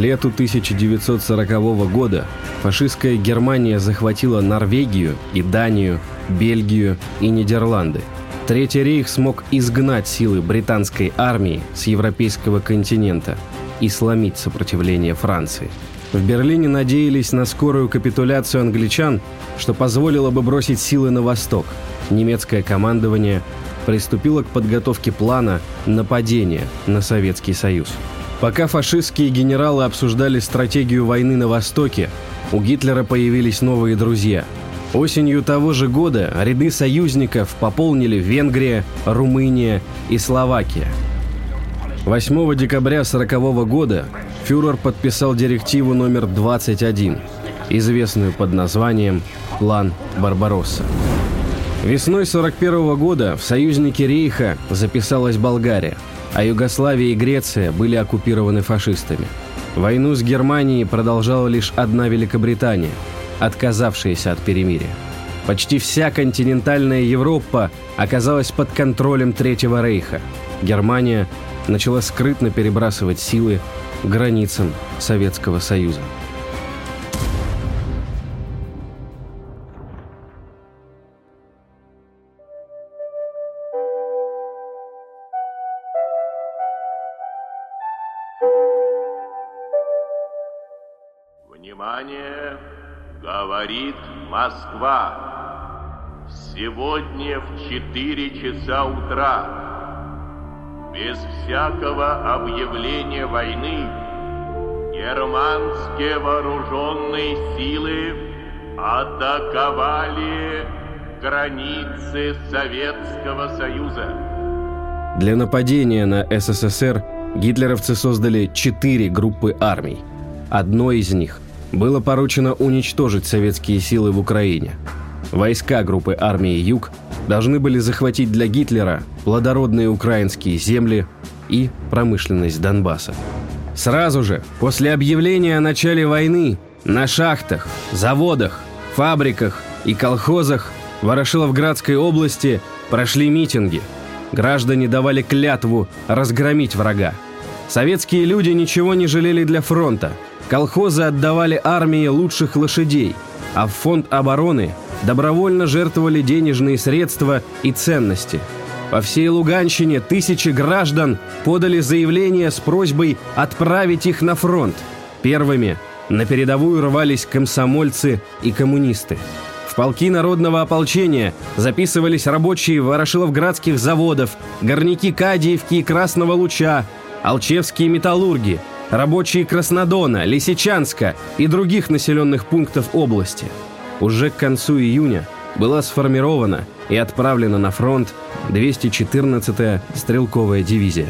Лету 1940 года фашистская Германия захватила Норвегию и Данию, Бельгию и Нидерланды. Третий рейх смог изгнать силы британской армии с европейского континента и сломить сопротивление Франции. В Берлине надеялись на скорую капитуляцию англичан, что позволило бы бросить силы на восток. Немецкое командование приступило к подготовке плана нападения на Советский Союз. Пока фашистские генералы обсуждали стратегию войны на Востоке, у Гитлера появились новые друзья. Осенью того же года ряды союзников пополнили Венгрия, Румыния и Словакия. 8 декабря 1940 года фюрер подписал директиву номер 21, известную под названием «План Барбаросса». Весной 1941 года в союзники Рейха записалась Болгария – а Югославия и Греция были оккупированы фашистами. Войну с Германией продолжала лишь одна Великобритания, отказавшаяся от перемирия. Почти вся континентальная Европа оказалась под контролем Третьего Рейха. Германия начала скрытно перебрасывать силы к границам Советского Союза. Говорит Москва. Сегодня в 4 часа утра, без всякого объявления войны, германские вооруженные силы атаковали границы Советского Союза. Для нападения на СССР гитлеровцы создали четыре группы армий. Одной из них было поручено уничтожить советские силы в Украине. Войска группы армии «Юг» должны были захватить для Гитлера плодородные украинские земли и промышленность Донбасса. Сразу же, после объявления о начале войны, на шахтах, заводах, фабриках и колхозах Ворошиловградской области прошли митинги. Граждане давали клятву разгромить врага. Советские люди ничего не жалели для фронта – Колхозы отдавали армии лучших лошадей, а в фонд обороны добровольно жертвовали денежные средства и ценности. По всей Луганщине тысячи граждан подали заявление с просьбой отправить их на фронт. Первыми на передовую рвались комсомольцы и коммунисты. В полки народного ополчения записывались рабочие ворошиловградских заводов, горняки Кадиевки и Красного Луча, алчевские металлурги – рабочие Краснодона, Лисичанска и других населенных пунктов области. Уже к концу июня была сформирована и отправлена на фронт 214-я стрелковая дивизия.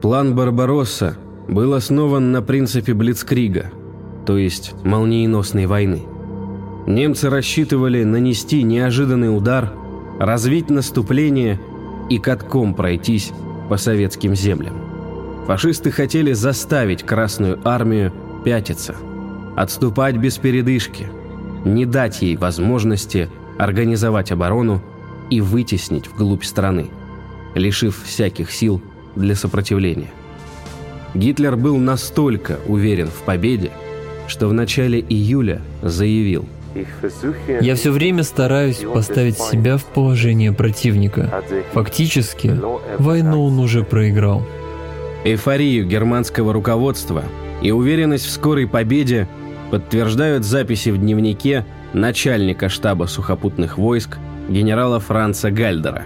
План Барбаросса был основан на принципе Блицкрига, то есть молниеносной войны. Немцы рассчитывали нанести неожиданный удар, развить наступление и катком пройтись по советским землям. Фашисты хотели заставить Красную Армию пятиться, отступать без передышки, не дать ей возможности организовать оборону и вытеснить вглубь страны, лишив всяких сил для сопротивления. Гитлер был настолько уверен в победе, что в начале июля заявил «Я все время стараюсь поставить себя в положение противника. Фактически, войну он уже проиграл». Эйфорию германского руководства и уверенность в скорой победе подтверждают записи в дневнике начальника штаба сухопутных войск генерала Франца Гальдера.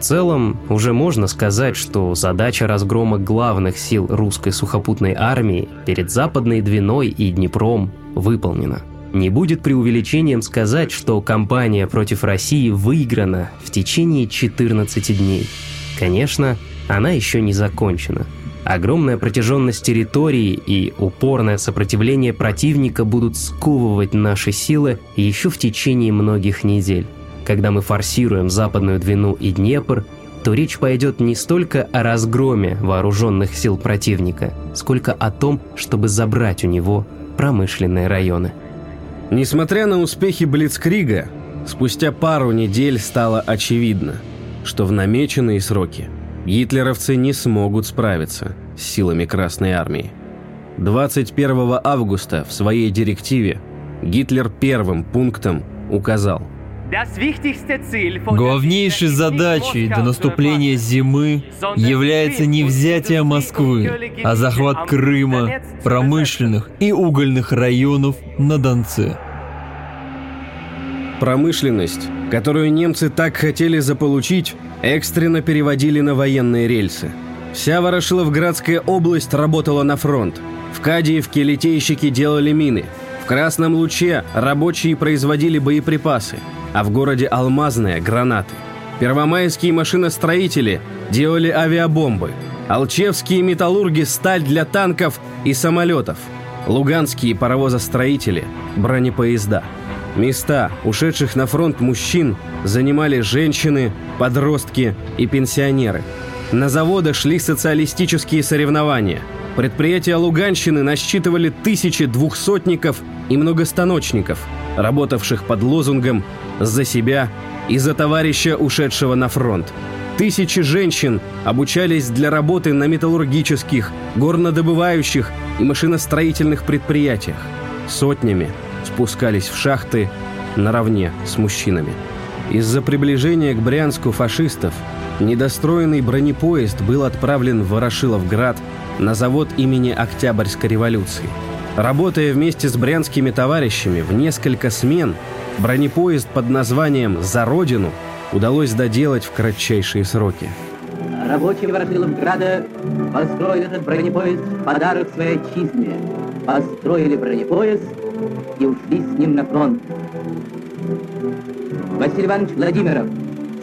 В целом, уже можно сказать, что задача разгрома главных сил русской сухопутной армии перед Западной Двиной и Днепром выполнена. Не будет преувеличением сказать, что кампания против России выиграна в течение 14 дней. Конечно, она еще не закончена. Огромная протяженность территории и упорное сопротивление противника будут сковывать наши силы еще в течение многих недель. Когда мы форсируем Западную Двину и Днепр, то речь пойдет не столько о разгроме вооруженных сил противника, сколько о том, чтобы забрать у него промышленные районы. Несмотря на успехи Блицкрига, спустя пару недель стало очевидно, что в намеченные сроки гитлеровцы не смогут справиться с силами Красной Армии. 21 августа в своей директиве Гитлер первым пунктом указал – Главнейшей задачей до наступления зимы является не взятие Москвы, а захват Крыма, промышленных и угольных районов на Донце. Промышленность, которую немцы так хотели заполучить, экстренно переводили на военные рельсы. Вся Ворошиловградская область работала на фронт. В Кадиевке литейщики делали мины. В Красном Луче рабочие производили боеприпасы а в городе Алмазное – гранаты. Первомайские машиностроители делали авиабомбы, алчевские металлурги – сталь для танков и самолетов, луганские паровозостроители – бронепоезда. Места ушедших на фронт мужчин занимали женщины, подростки и пенсионеры. На заводах шли социалистические соревнования. Предприятия Луганщины насчитывали тысячи двухсотников и многостаночников, работавших под лозунгом за себя и за товарища, ушедшего на фронт. Тысячи женщин обучались для работы на металлургических, горнодобывающих и машиностроительных предприятиях. Сотнями спускались в шахты наравне с мужчинами. Из-за приближения к Брянску фашистов недостроенный бронепоезд был отправлен в Ворошиловград на завод имени Октябрьской революции. Работая вместе с брянскими товарищами в несколько смен, Бронепоезд под названием «За Родину» удалось доделать в кратчайшие сроки. Рабочие Ворошиловграда построили этот бронепоезд в подарок своей отчизне. Построили бронепоезд и ушли с ним на фронт. Василий Иванович Владимиров,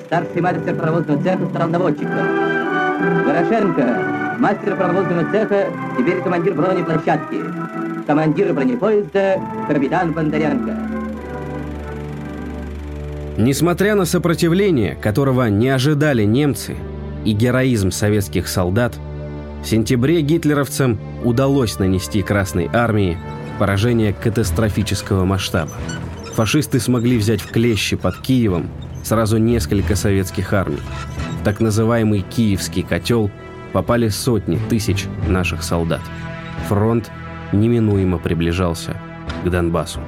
старший мастер паровозного цеха, стал наводчиком. Горошенко, мастер паровозного цеха, теперь командир бронеплощадки. Командир бронепоезда, капитан Бондаренко. Несмотря на сопротивление, которого не ожидали немцы, и героизм советских солдат, в сентябре гитлеровцам удалось нанести Красной армии поражение катастрофического масштаба. Фашисты смогли взять в клещи под Киевом сразу несколько советских армий. В так называемый «Киевский котел» попали сотни тысяч наших солдат. Фронт неминуемо приближался к Донбассу.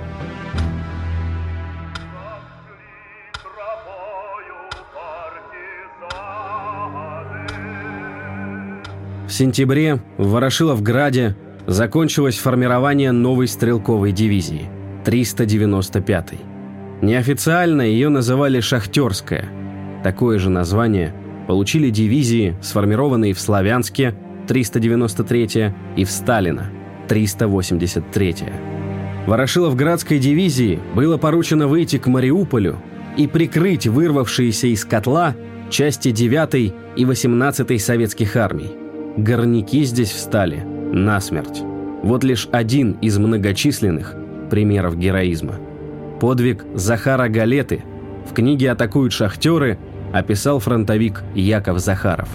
Сентябре в Ворошиловграде закончилось формирование новой стрелковой дивизии – 395-й. Неофициально ее называли «Шахтерская». Такое же название получили дивизии, сформированные в Славянске – 393-я и в Сталина – 383-я. Ворошиловградской дивизии было поручено выйти к Мариуполю и прикрыть вырвавшиеся из котла части 9-й и 18-й советских армий – горняки здесь встали насмерть. Вот лишь один из многочисленных примеров героизма. Подвиг Захара Галеты в книге «Атакуют шахтеры» описал фронтовик Яков Захаров.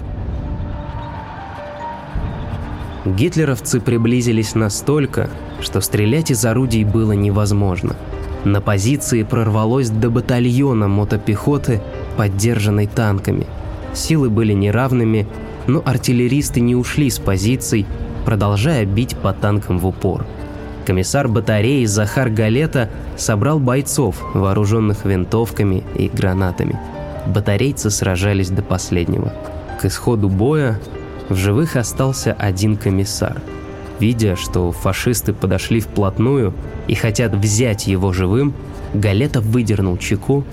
Гитлеровцы приблизились настолько, что стрелять из орудий было невозможно. На позиции прорвалось до батальона мотопехоты, поддержанной танками. Силы были неравными, но артиллеристы не ушли с позиций, продолжая бить по танкам в упор. Комиссар батареи Захар Галета собрал бойцов, вооруженных винтовками и гранатами. Батарейцы сражались до последнего. К исходу боя в живых остался один комиссар. Видя, что фашисты подошли вплотную и хотят взять его живым, Галета выдернул чеку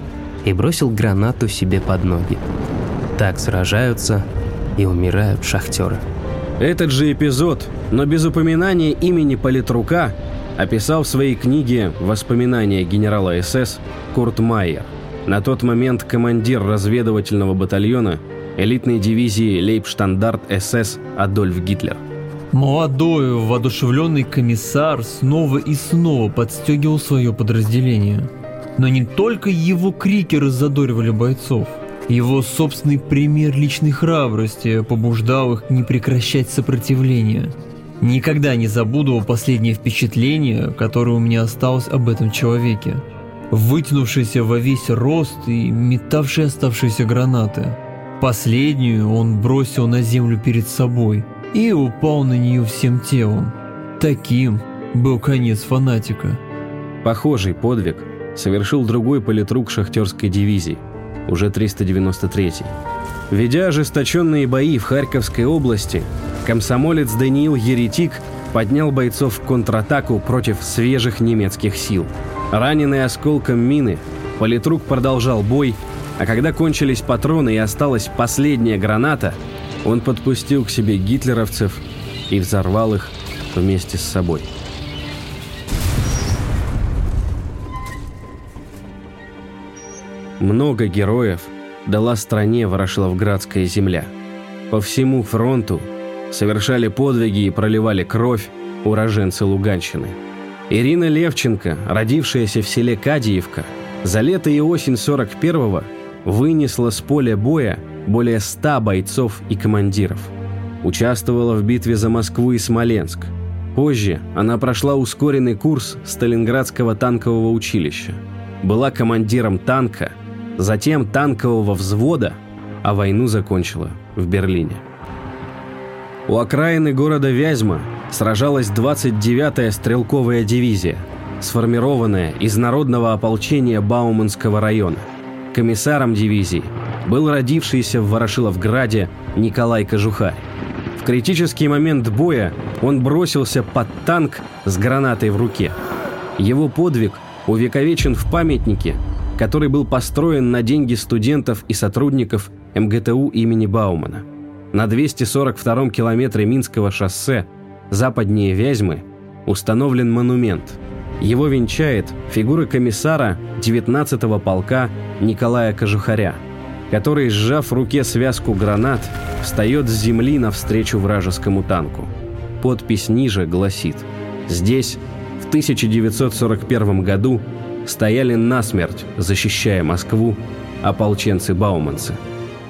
и бросил гранату себе под ноги. Так сражаются и умирают шахтеры. Этот же эпизод, но без упоминания имени политрука, описал в своей книге «Воспоминания генерала СС» Курт Майер. На тот момент командир разведывательного батальона элитной дивизии Лейбштандарт СС Адольф Гитлер. Молодой, воодушевленный комиссар снова и снова подстегивал свое подразделение. Но не только его крики раззадоривали бойцов – его собственный пример личной храбрости побуждал их не прекращать сопротивление. Никогда не забуду последнее впечатление, которое у меня осталось об этом человеке. Вытянувшийся во весь рост и метавший оставшиеся гранаты. Последнюю он бросил на землю перед собой, и упал на нее всем телом. Таким был конец фанатика. Похожий подвиг совершил другой политрук шахтерской дивизии, уже 393-й. Ведя ожесточенные бои в Харьковской области, комсомолец Даниил Еретик поднял бойцов в контратаку против свежих немецких сил. Раненый осколком мины, политрук продолжал бой, а когда кончились патроны и осталась последняя граната, он подпустил к себе гитлеровцев и взорвал их вместе с собой. Много героев дала стране Ворошиловградская земля. По всему фронту совершали подвиги и проливали кровь уроженцы Луганщины. Ирина Левченко, родившаяся в селе Кадиевка, за лето и осень 41-го вынесла с поля боя более 100 бойцов и командиров. Участвовала в битве за Москву и Смоленск. Позже она прошла ускоренный курс Сталинградского танкового училища. Была командиром танка – затем танкового взвода, а войну закончила в Берлине. У окраины города Вязьма сражалась 29-я стрелковая дивизия, сформированная из народного ополчения Бауманского района. Комиссаром дивизии был родившийся в Ворошиловграде Николай Кожухарь. В критический момент боя он бросился под танк с гранатой в руке. Его подвиг увековечен в памятнике который был построен на деньги студентов и сотрудников МГТУ имени Баумана. На 242-м километре Минского шоссе, западнее Вязьмы, установлен монумент. Его венчает фигура комиссара 19-го полка Николая Кожухаря, который, сжав в руке связку гранат, встает с земли навстречу вражескому танку. Подпись ниже гласит «Здесь, в 1941 году, стояли насмерть, защищая Москву, ополченцы-бауманцы.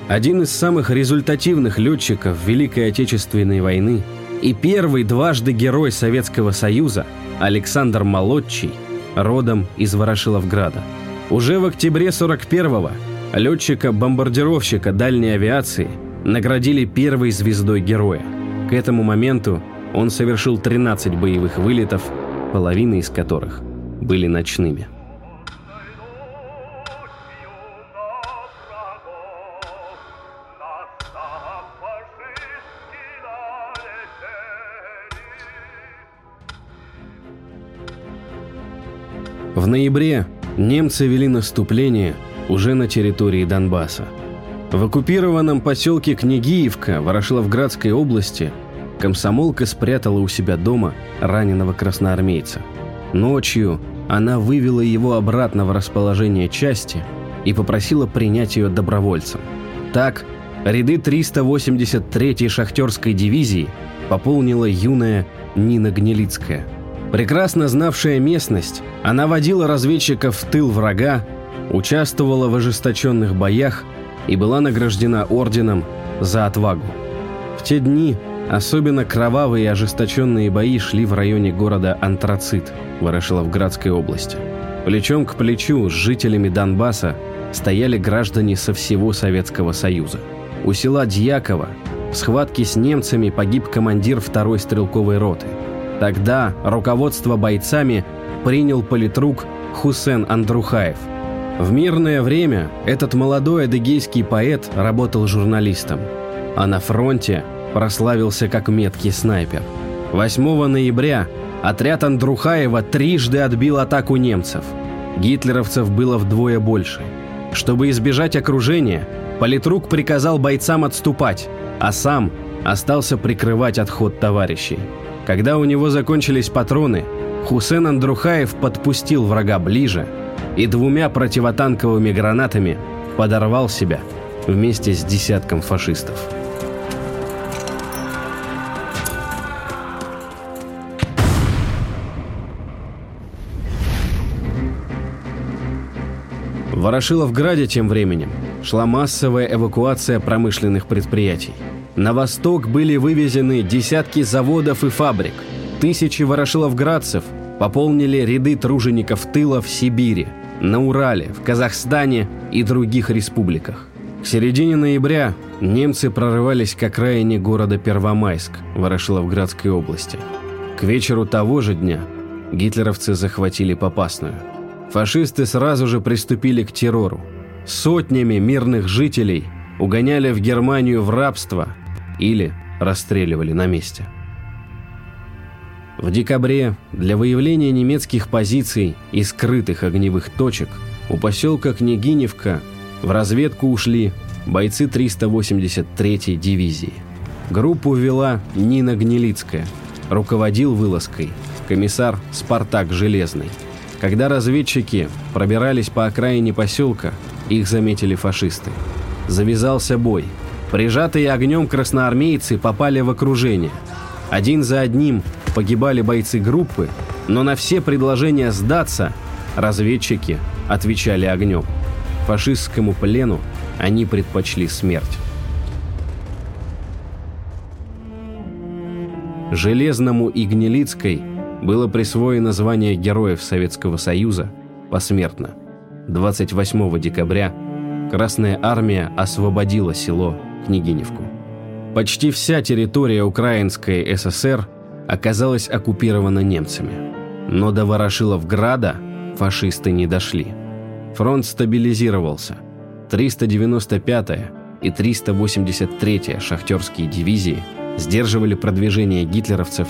Один из самых результативных летчиков Великой Отечественной войны и первый дважды герой Советского Союза Александр Молодчий родом из Ворошиловграда. Уже в октябре 41-го летчика-бомбардировщика дальней авиации наградили первой звездой героя. К этому моменту он совершил 13 боевых вылетов, половина из которых были ночными. В ноябре немцы вели наступление уже на территории Донбасса. В оккупированном поселке Княгиевка Ворошиловградской области комсомолка спрятала у себя дома раненого красноармейца. Ночью она вывела его обратно в расположение части и попросила принять ее добровольцем. Так, ряды 383-й шахтерской дивизии пополнила юная Нина Гнилицкая – Прекрасно знавшая местность, она водила разведчиков в тыл врага, участвовала в ожесточенных боях и была награждена орденом за отвагу. В те дни особенно кровавые и ожесточенные бои шли в районе города Антрацит Ворошиловградской области. Плечом к плечу с жителями Донбасса стояли граждане со всего Советского Союза. У села Дьяково в схватке с немцами погиб командир второй стрелковой роты – Тогда руководство бойцами принял политрук Хусен Андрухаев. В мирное время этот молодой адыгейский поэт работал журналистом, а на фронте прославился как меткий снайпер. 8 ноября отряд Андрухаева трижды отбил атаку немцев. Гитлеровцев было вдвое больше. Чтобы избежать окружения, политрук приказал бойцам отступать, а сам остался прикрывать отход товарищей. Когда у него закончились патроны, Хусен Андрухаев подпустил врага ближе и двумя противотанковыми гранатами подорвал себя вместе с десятком фашистов. Ворошиловграде тем временем шла массовая эвакуация промышленных предприятий. На восток были вывезены десятки заводов и фабрик. Тысячи ворошиловградцев пополнили ряды тружеников тыла в Сибири, на Урале, в Казахстане и других республиках. К середине ноября немцы прорывались к окраине города Первомайск Ворошиловградской области. К вечеру того же дня гитлеровцы захватили Попасную. Фашисты сразу же приступили к террору. Сотнями мирных жителей угоняли в Германию в рабство или расстреливали на месте. В декабре для выявления немецких позиций и скрытых огневых точек у поселка Княгиневка в разведку ушли бойцы 383-й дивизии. Группу вела Нина Гнилицкая, руководил вылазкой комиссар Спартак Железный. Когда разведчики пробирались по окраине поселка, их заметили фашисты. Завязался бой. Прижатые огнем красноармейцы попали в окружение. Один за одним погибали бойцы группы, но на все предложения сдаться разведчики отвечали огнем. Фашистскому плену они предпочли смерть. Железному и Гнилицкой было присвоено звание Героев Советского Союза посмертно. 28 декабря Красная Армия освободила село Княгиневку. Почти вся территория Украинской ССР оказалась оккупирована немцами. Но до Ворошиловграда фашисты не дошли. Фронт стабилизировался. 395-я и 383-я шахтерские дивизии сдерживали продвижение гитлеровцев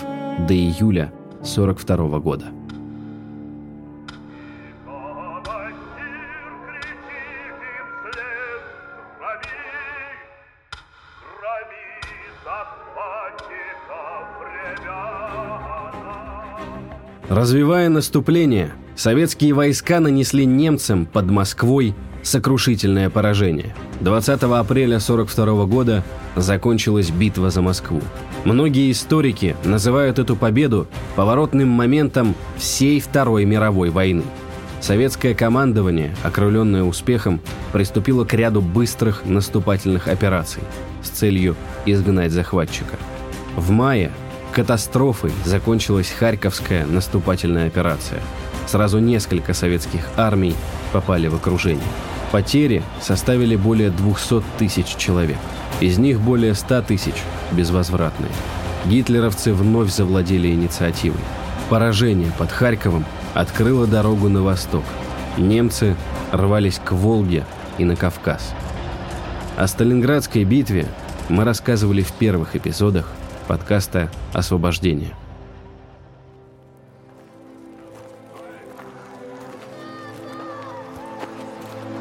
до июля 1942 года. Развивая наступление, советские войска нанесли немцам под Москвой сокрушительное поражение. 20 апреля 1942 года закончилась битва за Москву. Многие историки называют эту победу поворотным моментом всей Второй мировой войны. Советское командование, окрыленное успехом, приступило к ряду быстрых наступательных операций с целью изгнать захватчика. В мае катастрофой закончилась Харьковская наступательная операция. Сразу несколько советских армий попали в окружение. Потери составили более 200 тысяч человек. Из них более 100 тысяч безвозвратные. Гитлеровцы вновь завладели инициативой. Поражение под Харьковом открыло дорогу на восток. Немцы рвались к Волге и на Кавказ. О Сталинградской битве мы рассказывали в первых эпизодах подкаста «Освобождение».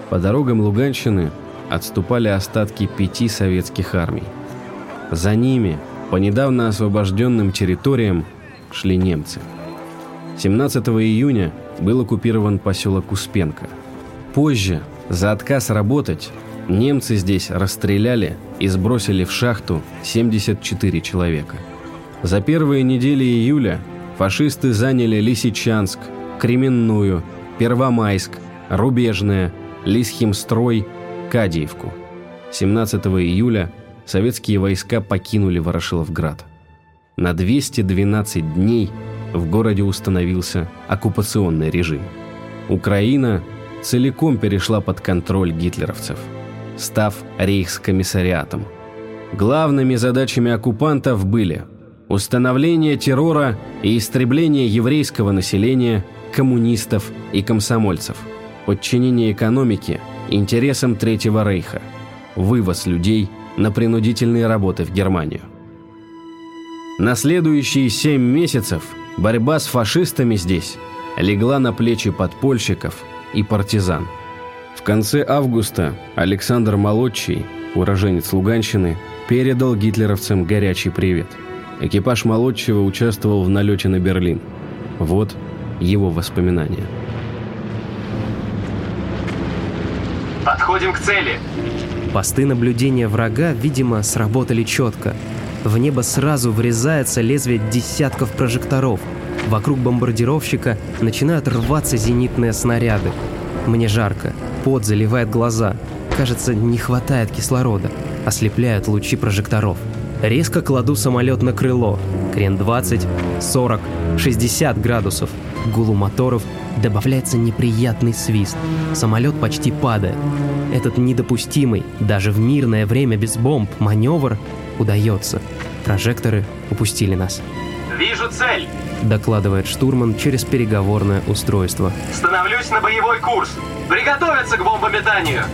По дорогам Луганщины отступали остатки пяти советских армий. За ними, по недавно освобожденным территориям, шли немцы. 17 июня был оккупирован поселок Успенко. Позже, за отказ работать, немцы здесь расстреляли и сбросили в шахту 74 человека. За первые недели июля фашисты заняли Лисичанск, Кременную, Первомайск, Рубежное, Лисхимстрой, Кадиевку. 17 июля советские войска покинули Ворошиловград. На 212 дней в городе установился оккупационный режим. Украина целиком перешла под контроль гитлеровцев, став рейхскомиссариатом. Главными задачами оккупантов были установление террора и истребление еврейского населения, коммунистов и комсомольцев – подчинение экономики интересам Третьего Рейха, вывоз людей на принудительные работы в Германию. На следующие семь месяцев борьба с фашистами здесь легла на плечи подпольщиков и партизан. В конце августа Александр Молодчий, уроженец Луганщины, передал гитлеровцам горячий привет. Экипаж Молодчего участвовал в налете на Берлин. Вот его воспоминания. Подходим к цели. Посты наблюдения врага, видимо, сработали четко. В небо сразу врезается лезвие десятков прожекторов. Вокруг бомбардировщика начинают рваться зенитные снаряды. Мне жарко, пот заливает глаза. Кажется, не хватает кислорода. Ослепляют лучи прожекторов. Резко кладу самолет на крыло. Крен 20, 40, 60 градусов. К гулу моторов добавляется неприятный свист. Самолет почти падает. Этот недопустимый, даже в мирное время без бомб, маневр удается. Прожекторы упустили нас. «Вижу цель!» — докладывает штурман через переговорное устройство. «Становлюсь на боевой курс! Приготовиться к бомбометанию!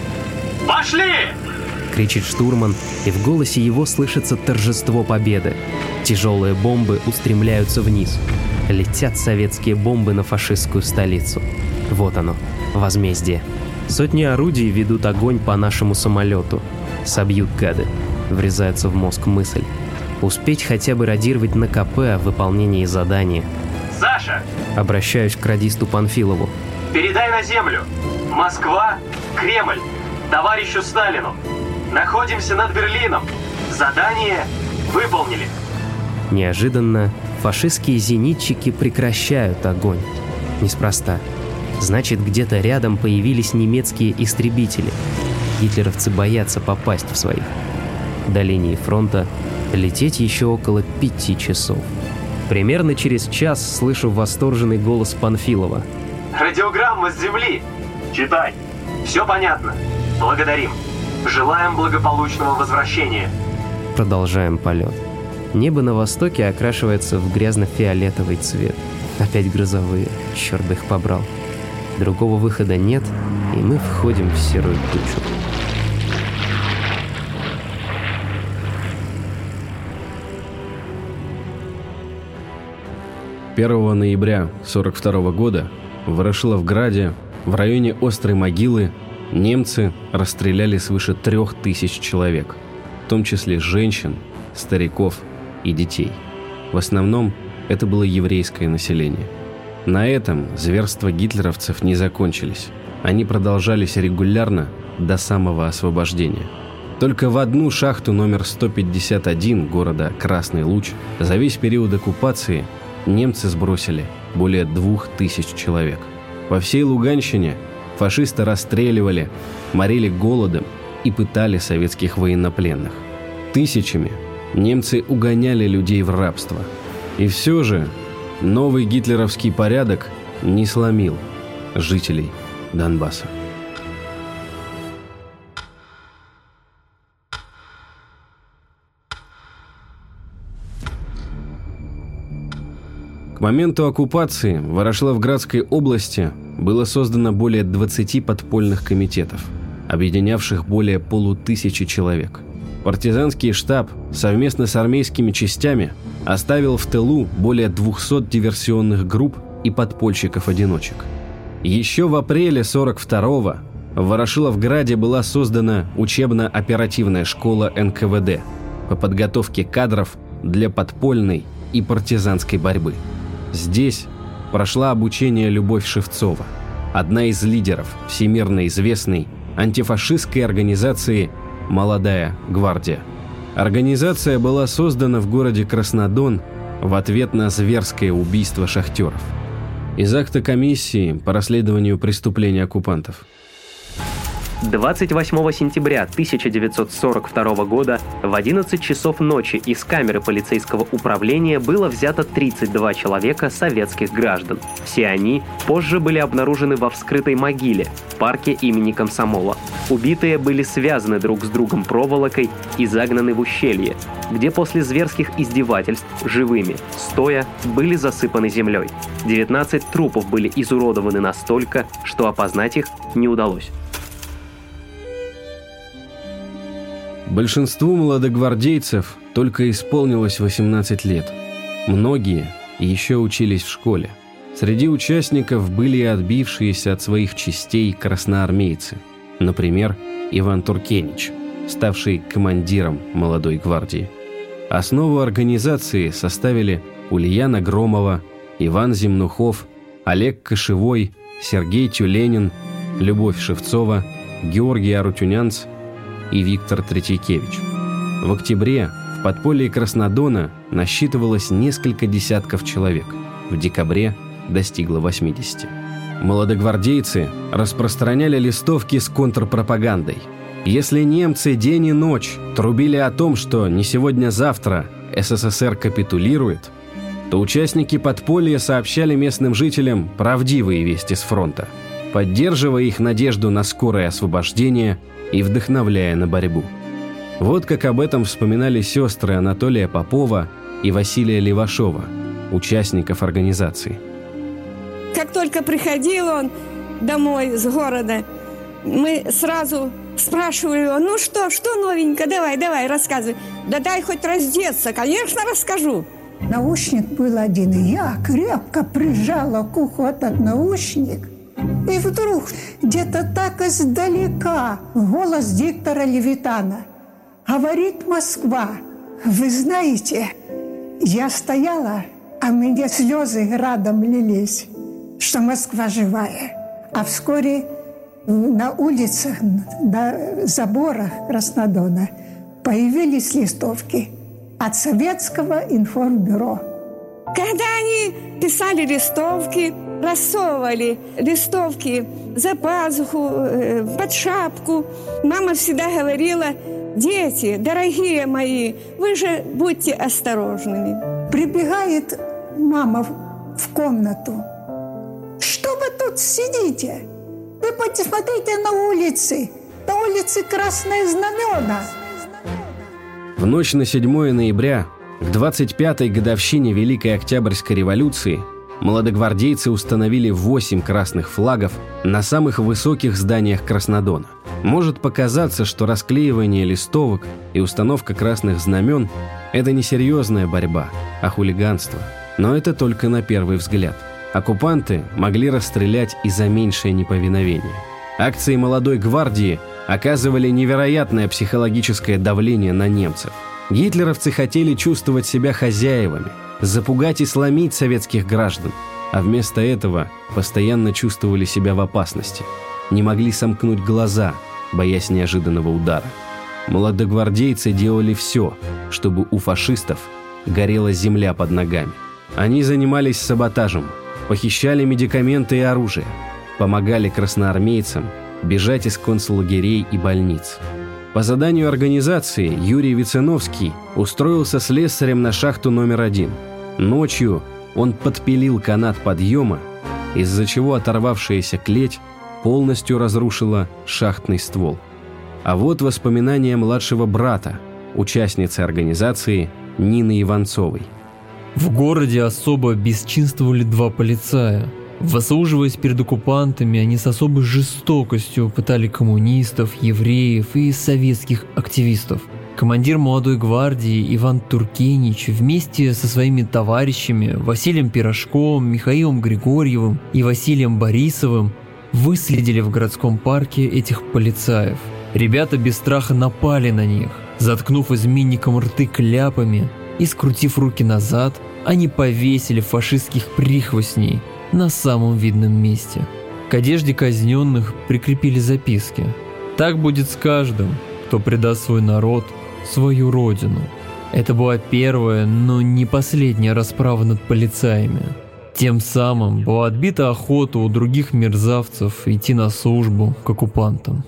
Пошли!» — кричит штурман, и в голосе его слышится торжество победы. Тяжелые бомбы устремляются вниз. Летят советские бомбы на фашистскую столицу. Вот оно, возмездие. Сотни орудий ведут огонь по нашему самолету. Собьют гады. Врезается в мозг мысль. Успеть хотя бы радировать на КП о выполнении задания. «Саша!» Обращаюсь к радисту Панфилову. «Передай на землю! Москва, Кремль, товарищу Сталину! Находимся над Берлином! Задание выполнили!» Неожиданно фашистские зенитчики прекращают огонь. Неспроста. Значит, где-то рядом появились немецкие истребители. Гитлеровцы боятся попасть в своих. До линии фронта лететь еще около пяти часов. Примерно через час слышу восторженный голос Панфилова. «Радиограмма с земли! Читай! Все понятно! Благодарим! Желаем благополучного возвращения!» Продолжаем полет. Небо на востоке окрашивается в грязно-фиолетовый цвет. Опять грозовые, черт бы их побрал. Другого выхода нет, и мы входим в серую тучу. Первого ноября 1942 года в Ворошиловграде, в районе Острой могилы, немцы расстреляли свыше трех тысяч человек, в том числе женщин, стариков и детей. В основном это было еврейское население. На этом зверства гитлеровцев не закончились. Они продолжались регулярно до самого освобождения. Только в одну шахту номер 151 города Красный Луч за весь период оккупации немцы сбросили более двух тысяч человек. По всей Луганщине фашисты расстреливали, морили голодом и пытали советских военнопленных. Тысячами немцы угоняли людей в рабство. И все же новый гитлеровский порядок не сломил жителей Донбасса. К моменту оккупации в Ворошиловградской области было создано более 20 подпольных комитетов, объединявших более полутысячи человек. Партизанский штаб совместно с армейскими частями оставил в тылу более 200 диверсионных групп и подпольщиков-одиночек. Еще в апреле 42-го в Ворошиловграде была создана учебно-оперативная школа НКВД по подготовке кадров для подпольной и партизанской борьбы. Здесь прошла обучение Любовь Шевцова, одна из лидеров всемирно известной антифашистской организации «Молодая гвардия». Организация была создана в городе Краснодон в ответ на зверское убийство шахтеров. Из акта комиссии по расследованию преступлений оккупантов – 28 сентября 1942 года в 11 часов ночи из камеры полицейского управления было взято 32 человека советских граждан. Все они позже были обнаружены во вскрытой могиле в парке имени Комсомола. Убитые были связаны друг с другом проволокой и загнаны в ущелье, где после зверских издевательств живыми, стоя, были засыпаны землей. 19 трупов были изуродованы настолько, что опознать их не удалось. Большинству молодогвардейцев только исполнилось 18 лет. Многие еще учились в школе. Среди участников были и отбившиеся от своих частей красноармейцы. Например, Иван Туркенич, ставший командиром молодой гвардии. Основу организации составили Ульяна Громова, Иван Земнухов, Олег Кошевой, Сергей Тюленин, Любовь Шевцова, Георгий Арутюнянц и Виктор Третьякевич. В октябре в подполье Краснодона насчитывалось несколько десятков человек. В декабре достигло 80. Молодогвардейцы распространяли листовки с контрпропагандой. Если немцы день и ночь трубили о том, что не сегодня-завтра СССР капитулирует, то участники подполья сообщали местным жителям правдивые вести с фронта, поддерживая их надежду на скорое освобождение и вдохновляя на борьбу. Вот как об этом вспоминали сестры Анатолия Попова и Василия Левашова, участников организации. Как только приходил он домой с города, мы сразу спрашивали его, ну что, что новенько, давай, давай, рассказывай. Да дай хоть раздеться, конечно, расскажу. Наушник был один, и я крепко прижала к уху этот наушник. И вдруг где-то так издалека голос диктора Левитана. Говорит Москва, вы знаете, я стояла, а мне слезы градом лились, что Москва живая. А вскоре на улицах, на заборах Краснодона появились листовки от Советского информбюро. Когда они писали листовки, рассовывали листовки за пазуху, э, под шапку, мама всегда говорила, дети, дорогие мои, вы же будьте осторожными. Прибегает мама в комнату. Что вы тут сидите? Вы посмотрите на улицы. На улице красные знамена. В ночь на 7 ноября, к 25-й годовщине Великой Октябрьской революции, молодогвардейцы установили 8 красных флагов на самых высоких зданиях Краснодона. Может показаться, что расклеивание листовок и установка красных знамен – это не серьезная борьба, а хулиганство. Но это только на первый взгляд – Оккупанты могли расстрелять и за меньшее неповиновение. Акции молодой гвардии оказывали невероятное психологическое давление на немцев. Гитлеровцы хотели чувствовать себя хозяевами, запугать и сломить советских граждан, а вместо этого постоянно чувствовали себя в опасности. Не могли сомкнуть глаза, боясь неожиданного удара. Молодогвардейцы делали все, чтобы у фашистов горела земля под ногами. Они занимались саботажем – похищали медикаменты и оружие, помогали красноармейцам бежать из концлагерей и больниц. По заданию организации Юрий Виценовский устроился слесарем на шахту номер один. Ночью он подпилил канат подъема, из-за чего оторвавшаяся клеть полностью разрушила шахтный ствол. А вот воспоминания младшего брата, участницы организации Нины Иванцовой – в городе особо бесчинствовали два полицая. Вослуживаясь перед оккупантами, они с особой жестокостью пытали коммунистов, евреев и советских активистов. Командир молодой гвардии Иван Туркенич вместе со своими товарищами Василием Пирожком, Михаилом Григорьевым и Василием Борисовым выследили в городском парке этих полицаев. Ребята без страха напали на них, заткнув изменникам рты кляпами и, скрутив руки назад, они повесили фашистских прихвостней на самом видном месте. К одежде казненных прикрепили записки. Так будет с каждым, кто предаст свой народ, свою родину. Это была первая, но не последняя расправа над полицаями. Тем самым была отбита охота у других мерзавцев идти на службу к оккупантам.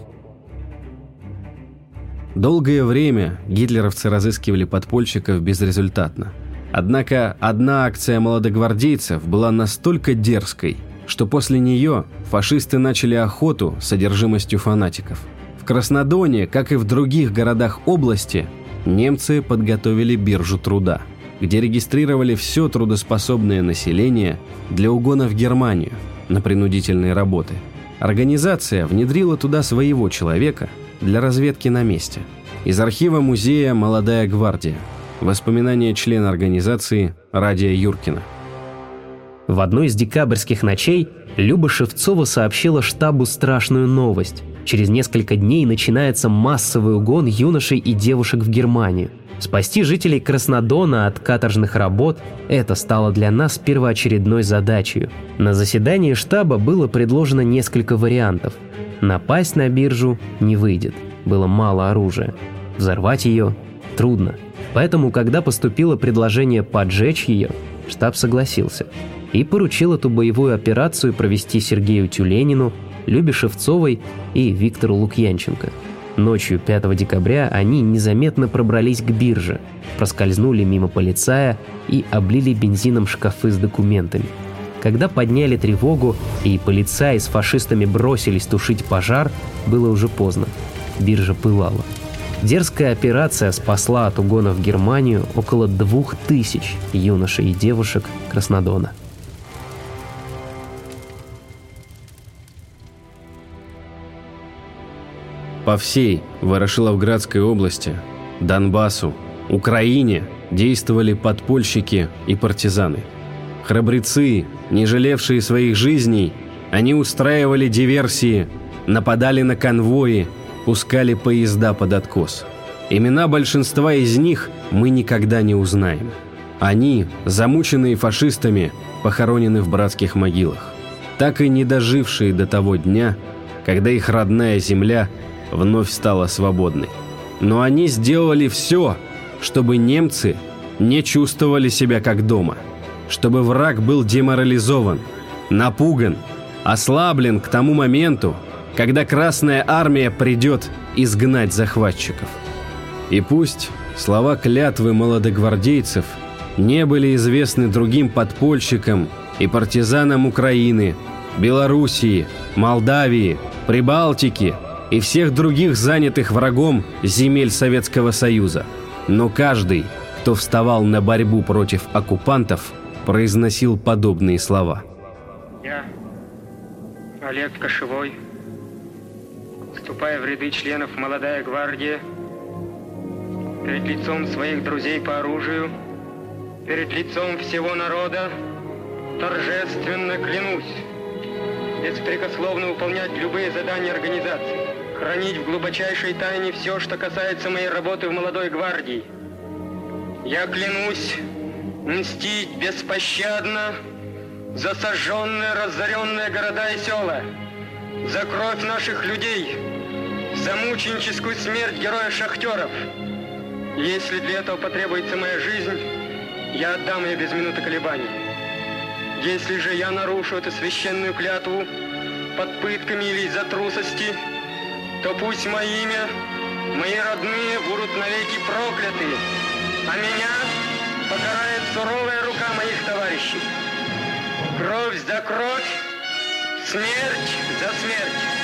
Долгое время гитлеровцы разыскивали подпольщиков безрезультатно. Однако одна акция молодогвардейцев была настолько дерзкой, что после нее фашисты начали охоту с содержимостью фанатиков. В Краснодоне, как и в других городах области, немцы подготовили биржу труда, где регистрировали все трудоспособное население для угона в Германию на принудительные работы. Организация внедрила туда своего человека – для разведки на месте. Из архива музея «Молодая гвардия». Воспоминания члена организации Радия Юркина. В одной из декабрьских ночей Люба Шевцова сообщила штабу страшную новость. Через несколько дней начинается массовый угон юношей и девушек в Германию. Спасти жителей Краснодона от каторжных работ – это стало для нас первоочередной задачей. На заседании штаба было предложено несколько вариантов. Напасть на биржу не выйдет, было мало оружия. Взорвать ее трудно. Поэтому, когда поступило предложение поджечь ее, штаб согласился и поручил эту боевую операцию провести Сергею Тюленину, Любе Шевцовой и Виктору Лукьянченко. Ночью 5 декабря они незаметно пробрались к бирже, проскользнули мимо полицая и облили бензином шкафы с документами. Когда подняли тревогу и полицаи с фашистами бросились тушить пожар, было уже поздно. Биржа пылала. Дерзкая операция спасла от угона в Германию около двух тысяч юношей и девушек Краснодона. По всей Ворошиловградской области, Донбассу, Украине действовали подпольщики и партизаны. Храбрецы, не жалевшие своих жизней, они устраивали диверсии, нападали на конвои, пускали поезда под откос. Имена большинства из них мы никогда не узнаем. Они, замученные фашистами, похоронены в братских могилах, так и не дожившие до того дня, когда их родная земля – вновь стала свободной. Но они сделали все, чтобы немцы не чувствовали себя как дома, чтобы враг был деморализован, напуган, ослаблен к тому моменту, когда Красная Армия придет изгнать захватчиков. И пусть слова клятвы молодогвардейцев не были известны другим подпольщикам и партизанам Украины, Белоруссии, Молдавии, Прибалтики и всех других занятых врагом земель Советского Союза. Но каждый, кто вставал на борьбу против оккупантов, произносил подобные слова. Я, Олег Кошевой, вступая в ряды членов «Молодая гвардия», перед лицом своих друзей по оружию, перед лицом всего народа, торжественно клянусь беспрекословно выполнять любые задания организации, хранить в глубочайшей тайне все, что касается моей работы в молодой гвардии. Я клянусь мстить беспощадно за сожженные, разоренные города и села, за кровь наших людей, за мученическую смерть героев-шахтеров. Если для этого потребуется моя жизнь, я отдам ее без минуты колебаний. Если же я нарушу эту священную клятву под пытками или из-за трусости, то пусть мое имя, мои родные будут навеки прокляты, а меня покарает суровая рука моих товарищей. Кровь за кровь, смерть за смерть.